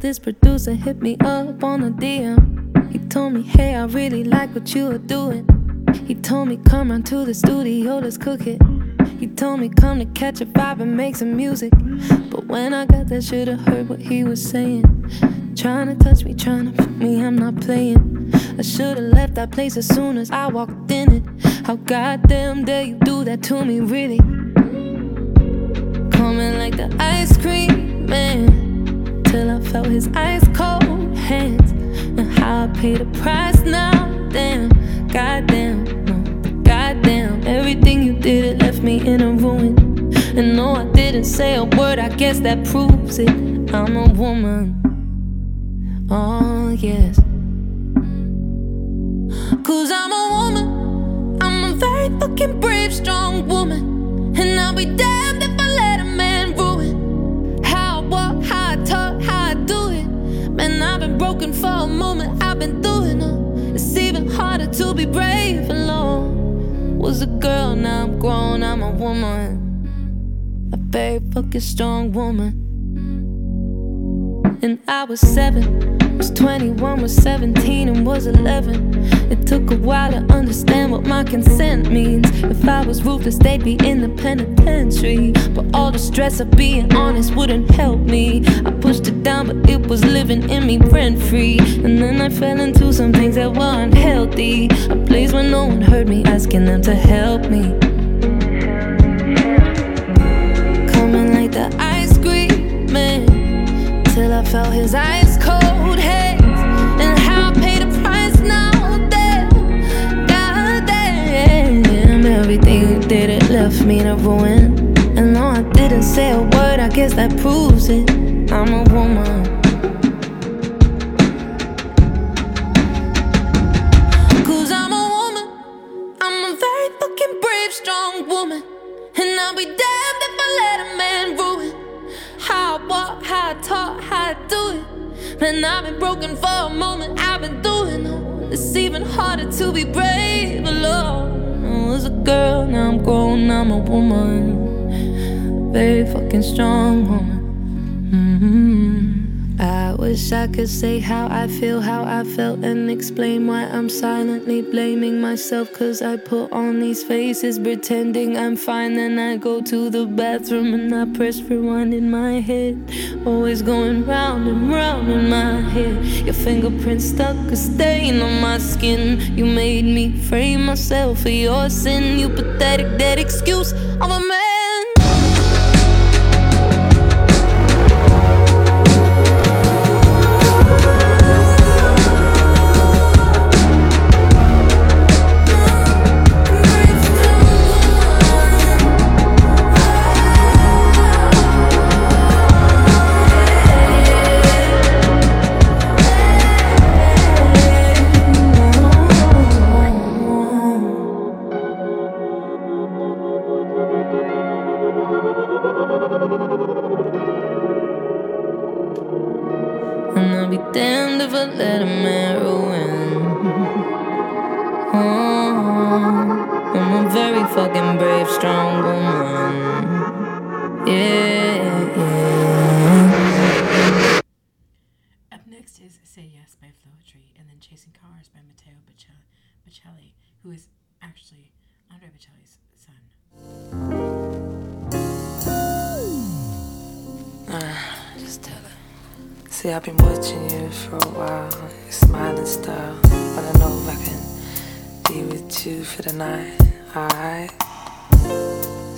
this producer hit me up on a DM. He told me, hey, I really like what you are doing. He told me, come round to the studio, let's cook it. He told me, come to catch a vibe and make some music. But when I got there, should've heard what he was saying. Trying to touch me, trying to fuck me, I'm not playing. I should've left that place as soon as I walked in it. How goddamn dare you do that to me, really? Coming like the ice cream man till I felt his ice cold hands, and how I paid the price now. Damn, goddamn, no, goddamn, everything you did it left me in a ruin. And no, I didn't say a word. I guess that proves it. I'm a woman. Oh, yes. Cause I'm a woman. I'm a very fucking brave, strong woman. And I'll be damned for a moment. I've been through it. It's even harder to be brave alone. Was a girl, now I'm grown, I'm a woman. A very fucking strong woman. And I was seven, 21, was 17, and was 11. It took a while to understand what my consent means. If I was ruthless, they'd be in the penitentiary. But all the stress of being honest wouldn't help me. I pushed it down, but it was living in me rent free. And then I fell into some things that weren't healthy. A place where no one heard me asking them to help me. Coming like the ice cream man till I felt his ice everything you did it left me to ruin. And no, I didn't say a word. I guess that proves it. I'm a woman. Cause I'm a woman. I'm a very fucking brave, strong woman. And I'll be damned if I let a man ruin how I walk, how I talk, how I do it. Man, I've been broken for a moment, I've been doing. It's even harder to be brave alone. I was a girl, now I'm grown, I'm a woman. Very fucking strong woman. Mm-hmm. I wish I could say how I feel, how I felt, and explain why I'm silently blaming myself. Cause I put on these faces pretending I'm fine. Then I go to the bathroom and I press rewind in my head. Always going round and round in my head. Your fingerprints stuck a stain on my skin. You made me frame myself for your sin. You pathetic, dead excuse of a man.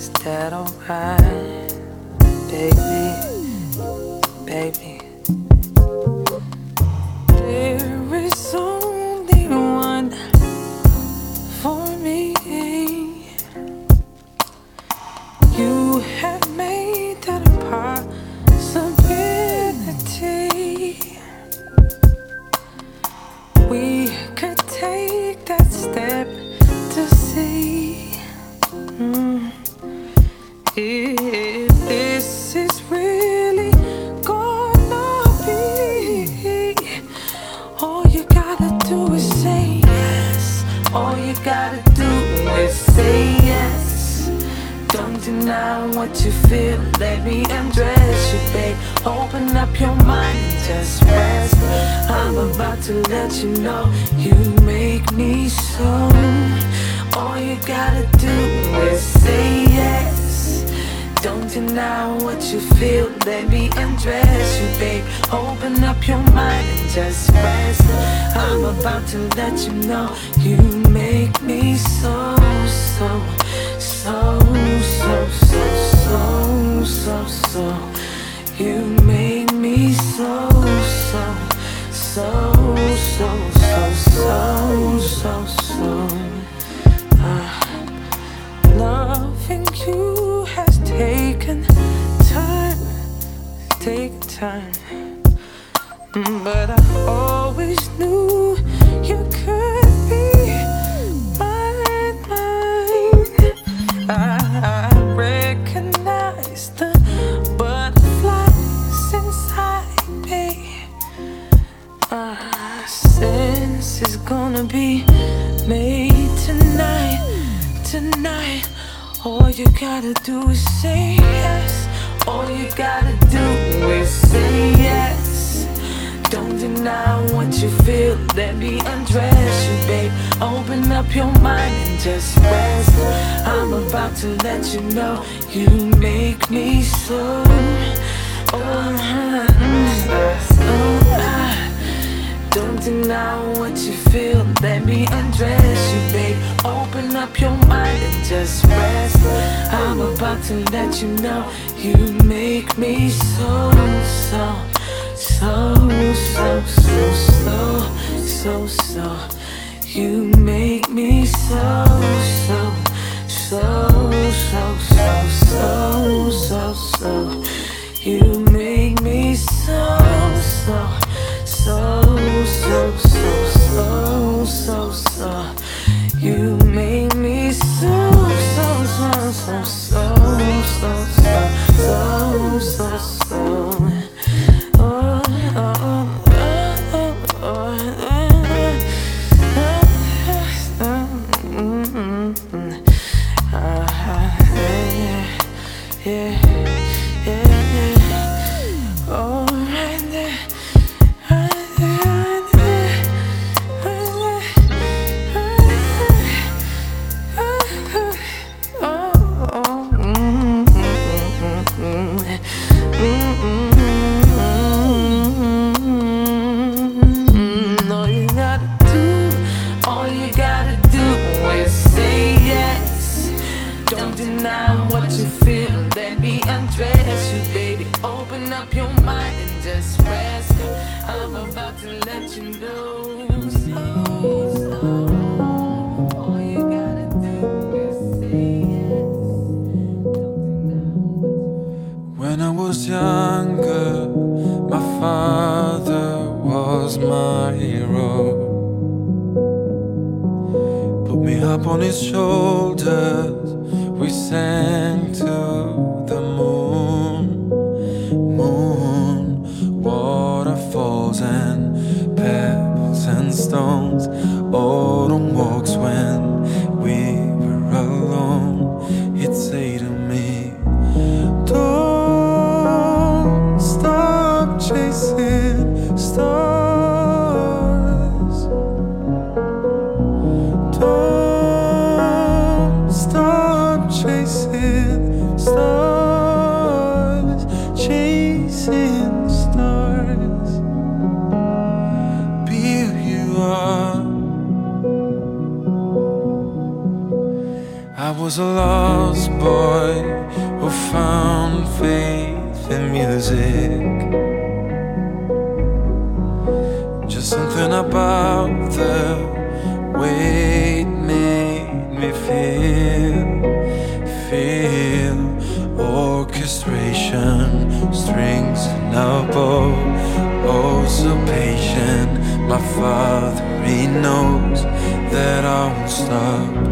Is that alright? Baby, baby. You feel. Let me undress you, babe. Open up your mind and just rest. I'm about to let you know you make me so, so, so, so, so, so, so, so. You make me so, so, so, so, so, so, so, so. Uh, loving you taken time. Mm, But I always knew you could be mine, mine. I, I recognize the butterflies inside me. Uh, sense is gonna be made tonight, tonight. All you gotta do is say yes. All you gotta do is say yes. Don't deny what you feel. Let me undress you, babe. Open up your mind and just rest. I'm about to let you know you make me so. Oh, oh. Don't deny what you feel. Let me undress you, babe. Open up your mind and just rest. I'm about to let you know you make me so, so, so, so, so, so, so, so. You make me so, so, so, so, so, so, so, so. You make me so, so, so, just rest. I'm about to let you know. When I was younger, my father was my hero. Put me up on his shoulders, we sang to was a lost boy who found faith in music. Just something about the way it made me feel. Feel orchestration, strings and a bow. Oh, so patient, my father, he knows that I won't stop.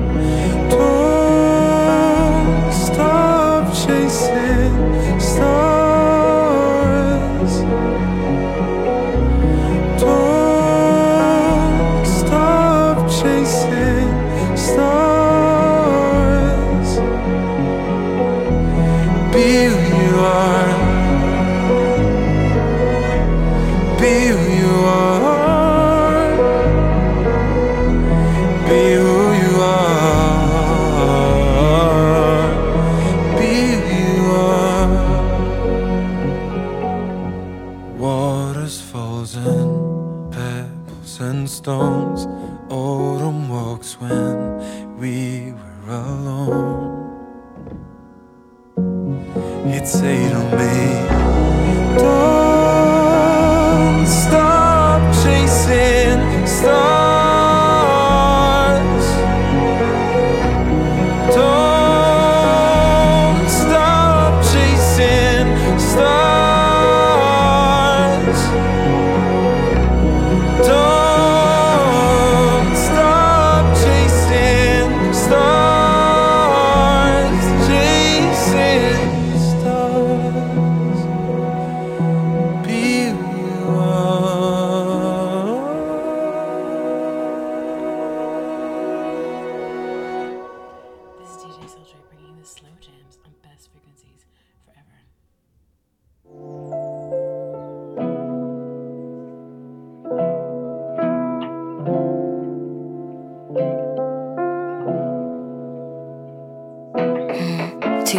bill you are.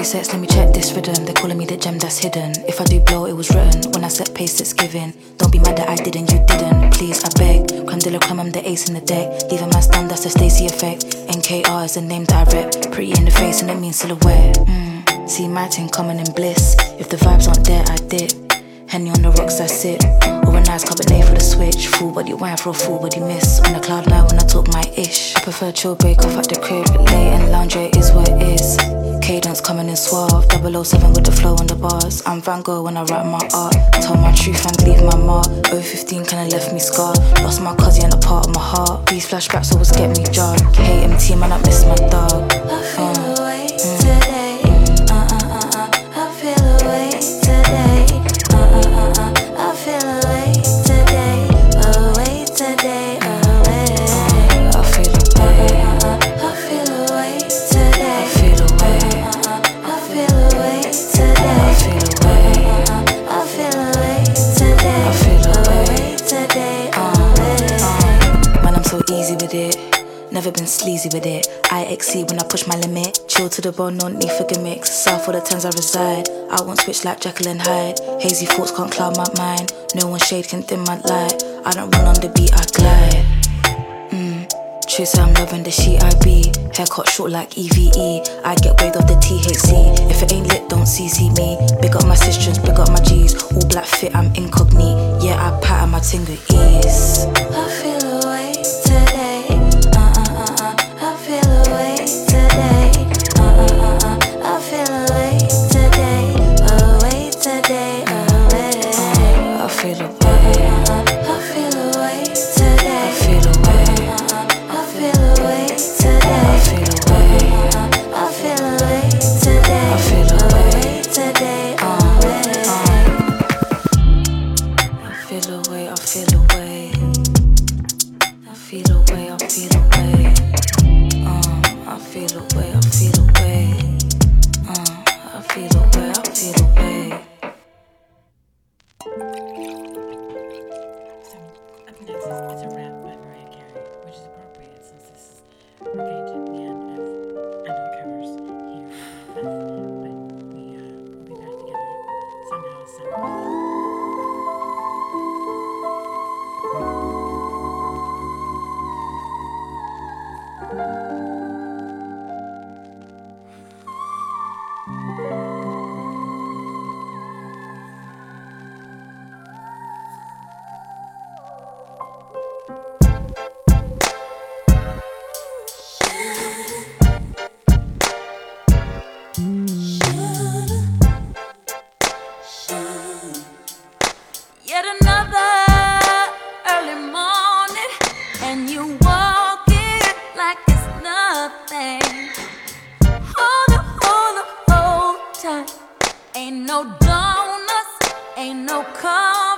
Two sets, let me check this rhythm. They're calling me the gem that's hidden. If I do blow, it was written. When I set pace, it's given. Don't be mad that I didn't, you didn't. Please, I beg. Creme de la creme, I'm the ace in the deck. Leave a man stunned, that's the Stacy effect. NKR is the name that I rep. Pretty in the face, and it means silhouette. Mm. See my thing coming in bliss. If the vibes aren't there, I dip. Henny on the rocks, that's it. Or a nice Cabernet for the switch. Full body wine for a full body miss. On a cloud nine when I talk my ish. I prefer chill break off at the crib. Late and lounge it is what it is. Cadence coming in suave. 007 with the flow on the bars. I'm Van Gogh when I write my art. Tell my truth and leave my mark. 015 kinda left me scarred. Lost my cousin and a part of my heart. These flashbacks always get me jarred. KMT man, I miss my dog. I Never been sleazy with it. I exceed when I push my limit. Chill to the bone, no need for gimmicks. South of the tens I reside. I won't switch like Jekyll and Hyde. Hazy thoughts can't cloud my mind. No one shade can dim my light. I don't run on the beat, I glide. Mm. True, I'm loving the sheet I be. Haircut short like EVE. I get weighed off the THC. If it ain't lit, don't CC me. Big up my sisters, big up my G's. All black fit, I'm incognito. Yeah, I pattern my ting with ease. I feel Ain't no donuts, ain't no cones.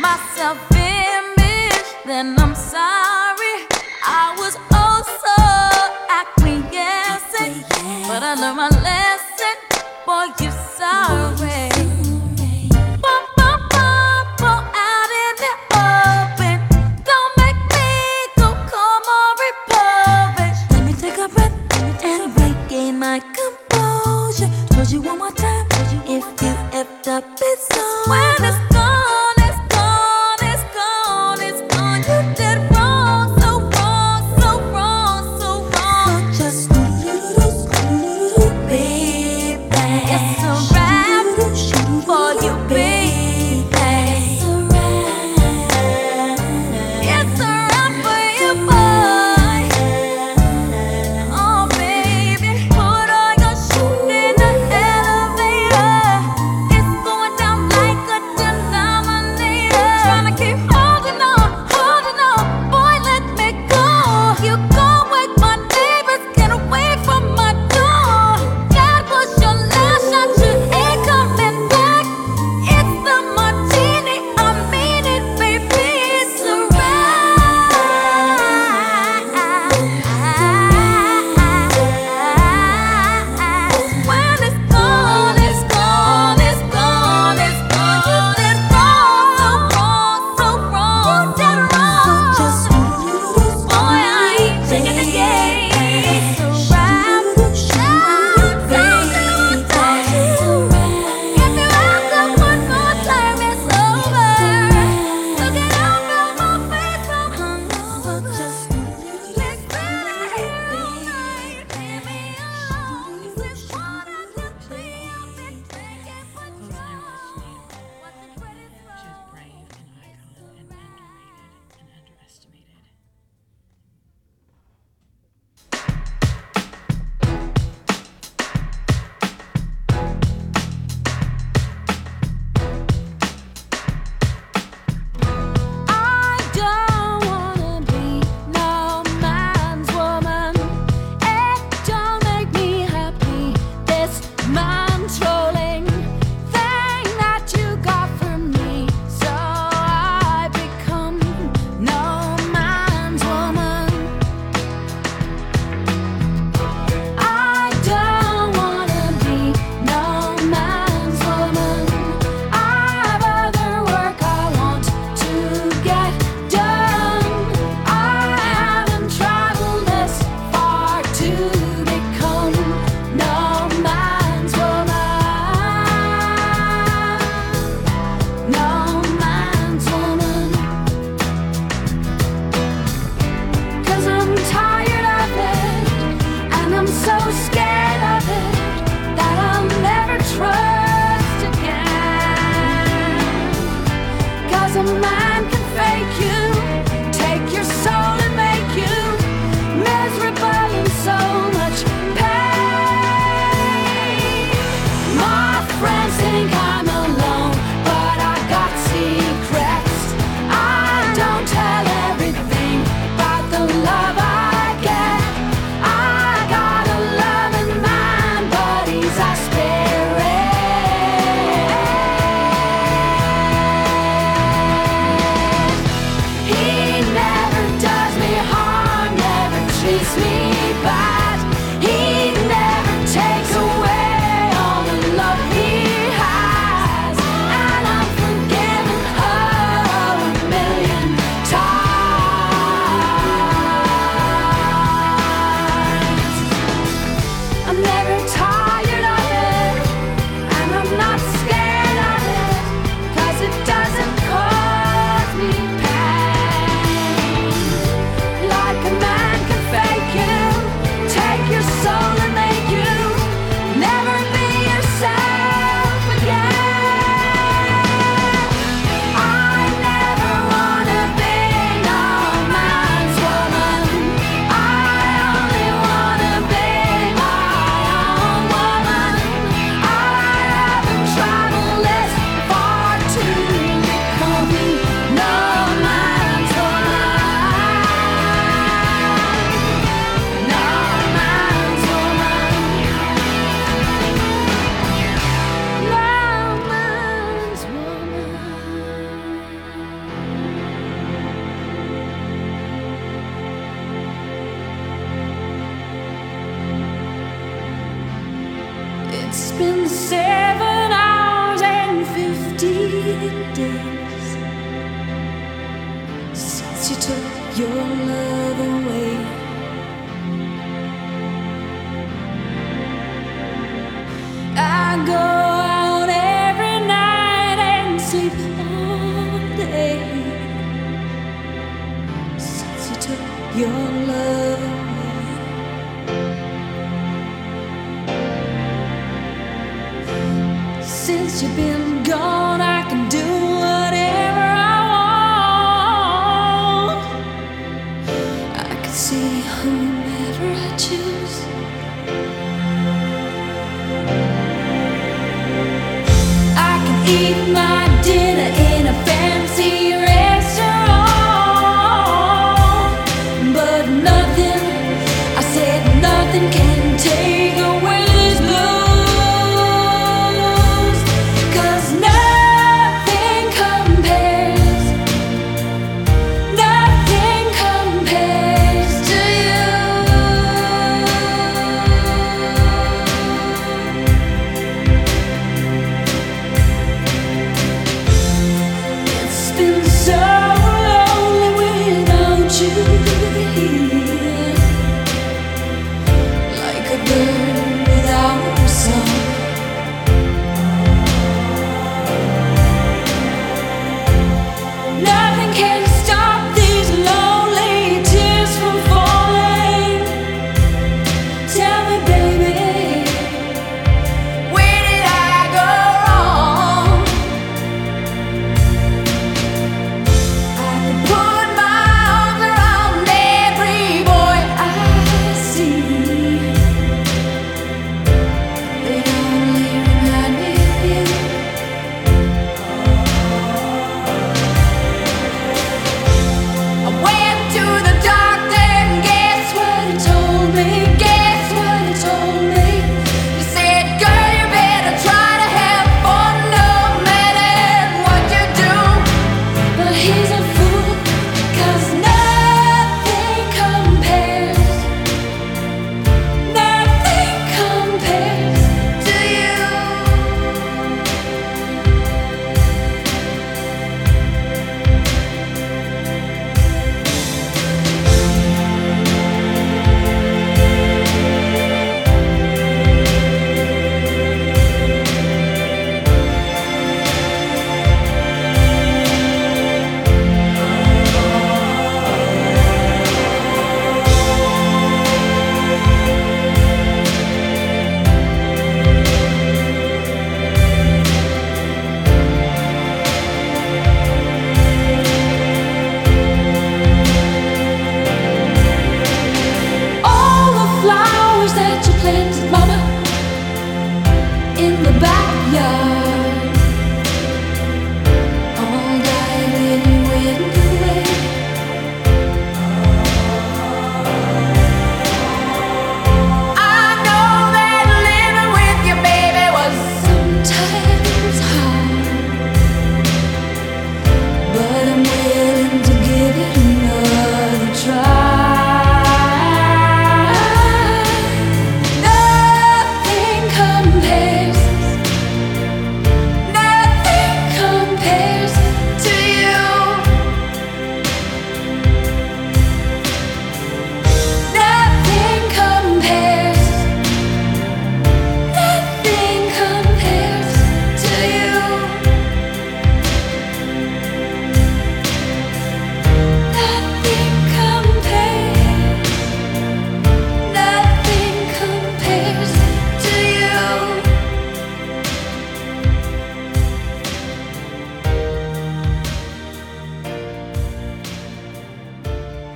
Myself image, then I'm sorry. I was also acquiescent, but I learned my lesson. Boy, you're sorry.